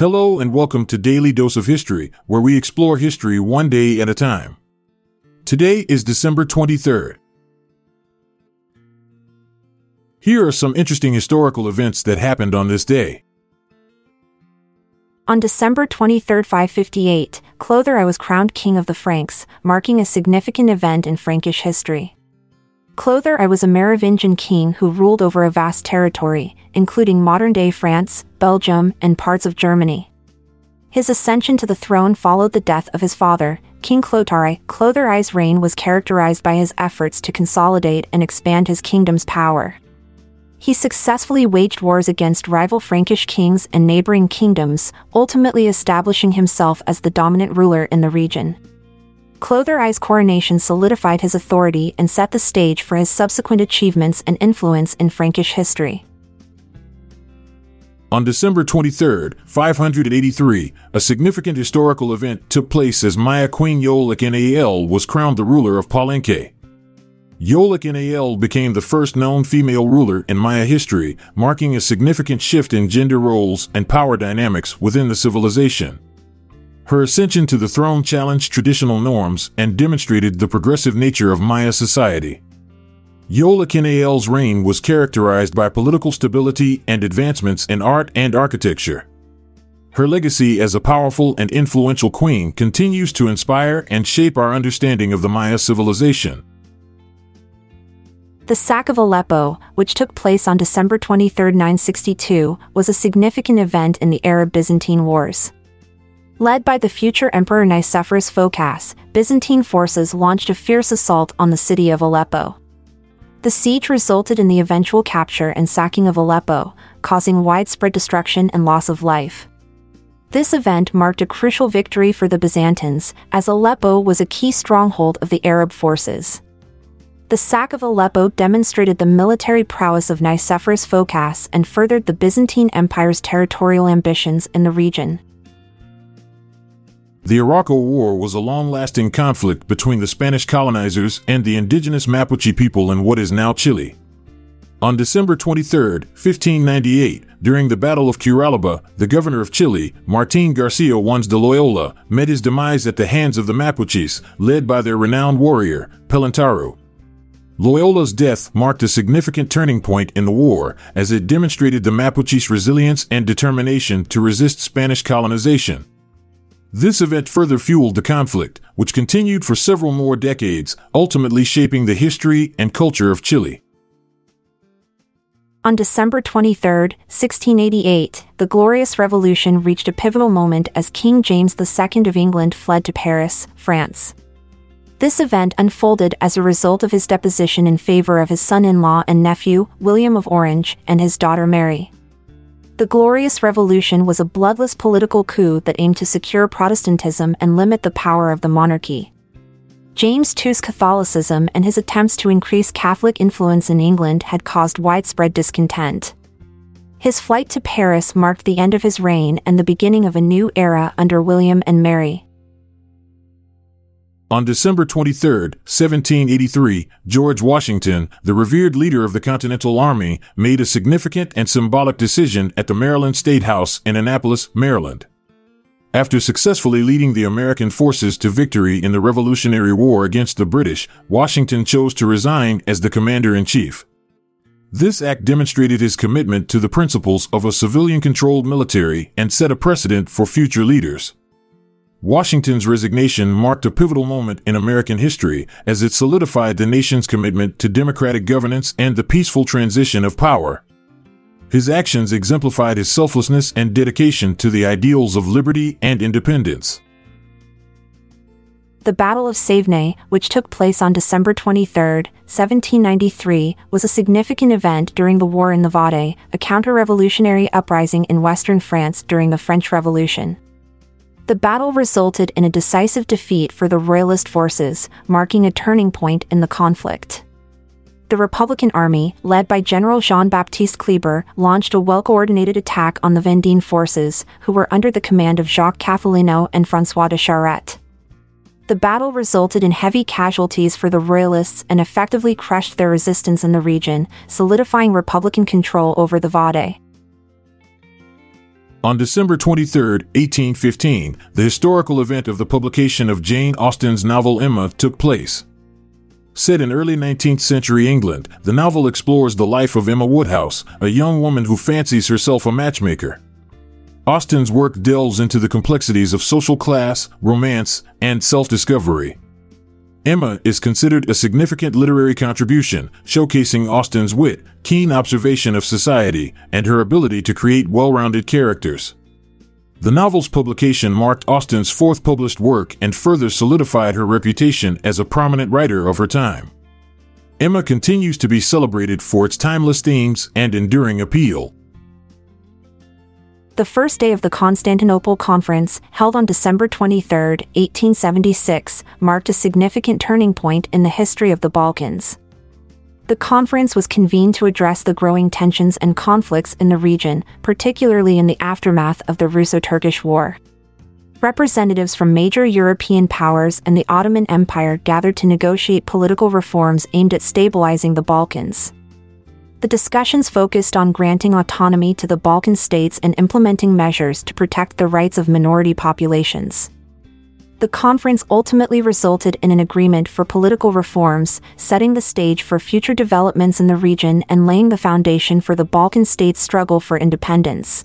Hello and welcome to Daily Dose of History, where we explore history one day at a time. Today is December 23rd. Here are some interesting historical events that happened on this day. On December 23, 558, Chlothar I was crowned king of the Franks, marking a significant event in Frankish history. Chlothar I was a Merovingian king who ruled over a vast territory, including modern-day France, Belgium, and parts of Germany. His ascension to the throne followed the death of his father, King Chlothar I. Chlothar I's reign was characterized by his efforts to consolidate and expand his kingdom's power. He successfully waged wars against rival Frankish kings and neighboring kingdoms, ultimately establishing himself as the dominant ruler in the region. Chlothar I's coronation solidified his authority and set the stage for his subsequent achievements and influence in Frankish history. On December 23, 583, a significant historical event took place as Maya Queen Yohl Ik'nal was crowned the ruler of Palenque. Yohl Ik'nal became the first known female ruler in Maya history, marking a significant shift in gender roles and power dynamics within the civilization. Her ascension to the throne challenged traditional norms and demonstrated the progressive nature of Maya society. Yohl Ik'nal's reign was characterized by political stability and advancements in art and architecture. Her legacy as a powerful and influential queen continues to inspire and shape our understanding of the Maya civilization. The sack of Aleppo, which took place on December 23, 962, was a significant event in the Arab-Byzantine Wars. Led by the future Emperor Nicephorus Phocas, Byzantine forces launched a fierce assault on the city of Aleppo. The siege resulted in the eventual capture and sacking of Aleppo, causing widespread destruction and loss of life. This event marked a crucial victory for the Byzantines, as Aleppo was a key stronghold of the Arab forces. The sack of Aleppo demonstrated the military prowess of Nicephorus Phocas and furthered the Byzantine Empire's territorial ambitions in the region. The Arauco War was a long lasting conflict between the Spanish colonizers and the indigenous Mapuche people in what is now Chile. On December 23, 1598, during the Battle of Curalaba, the governor of Chile, Martin Garcia Óñez de Loyola, met his demise at the hands of the Mapuches, led by their renowned warrior, Pelantaro. Loyola's death marked a significant turning point in the war, as it demonstrated the Mapuche's resilience and determination to resist Spanish colonization. This event further fueled the conflict, which continued for several more decades, ultimately shaping the history and culture of Chile. On December 23, 1688, the Glorious Revolution reached a pivotal moment as King James II of England fled to Paris, France. This event unfolded as a result of his deposition in favor of his son in law and nephew, William of Orange, and his daughter Mary. The Glorious Revolution was a bloodless political coup that aimed to secure Protestantism and limit the power of the monarchy. James II's Catholicism and his attempts to increase Catholic influence in England had caused widespread discontent. His flight to Paris marked the end of his reign and the beginning of a new era under William and Mary. On December 23, 1783, George Washington, the revered leader of the Continental Army, made a significant and symbolic decision at the Maryland State House in Annapolis, Maryland. After successfully leading the American forces to victory in the Revolutionary War against the British, Washington chose to resign as the commander in chief. This act demonstrated his commitment to the principles of a civilian controlled military and set a precedent for future leaders. Washington's resignation marked a pivotal moment in American history as it solidified the nation's commitment to democratic governance and the peaceful transition of power. His actions exemplified his selflessness and dedication to the ideals of liberty and independence. The Battle of Savenay, which took place on December 23, 1793, was a significant event during the War in the Vendée, a counter-revolutionary uprising in western France during the French Revolution. The battle resulted in a decisive defeat for the Royalist forces, marking a turning point in the conflict. The Republican Army, led by General Jean-Baptiste Kleber, launched a well-coordinated attack on the Vendine forces, who were under the command of Jacques Cathelineau and François de Charette. The battle resulted in heavy casualties for the Royalists and effectively crushed their resistance in the region, solidifying Republican control over the Vendée. On December 23, 1815, the historical event of the publication of Jane Austen's novel Emma took place. Set in early 19th century England, the novel explores the life of Emma Woodhouse, a young woman who fancies herself a matchmaker. Austen's work delves into the complexities of social class, romance, and self discovery. Emma is considered a significant literary contribution, showcasing Austen's wit, keen observation of society, and her ability to create well rounded characters. The novel's publication marked Austen's fourth published work and further solidified her reputation as a prominent writer of her time. Emma continues to be celebrated for its timeless themes and enduring appeal. The first day of the Constantinople Conference, held on December 23, 1876, marked a significant turning point in the history of the Balkans. The conference was convened to address the growing tensions and conflicts in the region, particularly in the aftermath of the Russo Turkish War. Representatives from major European powers and the Ottoman Empire gathered to negotiate political reforms aimed at stabilizing the Balkans. The discussions focused on granting autonomy to the Balkan states and implementing measures to protect the rights of minority populations. The conference ultimately resulted in an agreement for political reforms, setting the stage for future developments in the region and laying the foundation for the Balkan states' struggle for independence.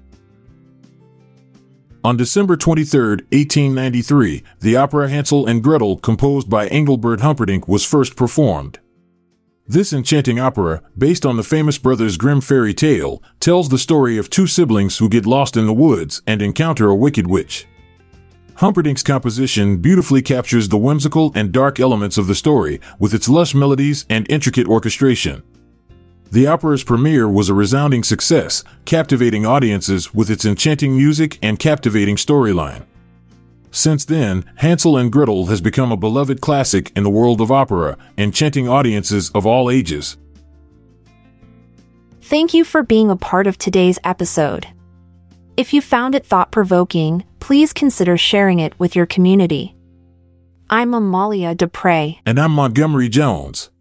On December 23, 1893, the opera Hansel and Gretel, composed by Engelbert Humperdinck, was first performed. This enchanting opera, based on the famous Brothers Grimm fairy tale, tells the story of two siblings who get lost in the woods and encounter a wicked witch. Humperdinck's composition beautifully captures the whimsical and dark elements of the story with its lush melodies and intricate orchestration. The opera's premiere was a resounding success, captivating audiences with its enchanting music and captivating storyline. Since then, Hansel and Gretel has become a beloved classic in the world of opera, enchanting audiences of all ages. Thank you for being a part of today's episode. If you found it thought provoking, please consider sharing it with your community. I'm Amalia Dupre. And I'm Montgomery Jones.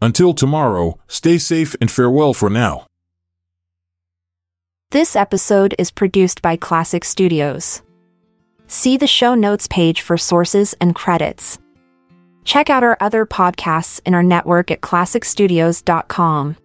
Until tomorrow, stay safe and farewell for now. This episode is produced by Klassic Studios. See the show notes page for sources and credits. Check out our other podcasts in our network at klassicstudios.com.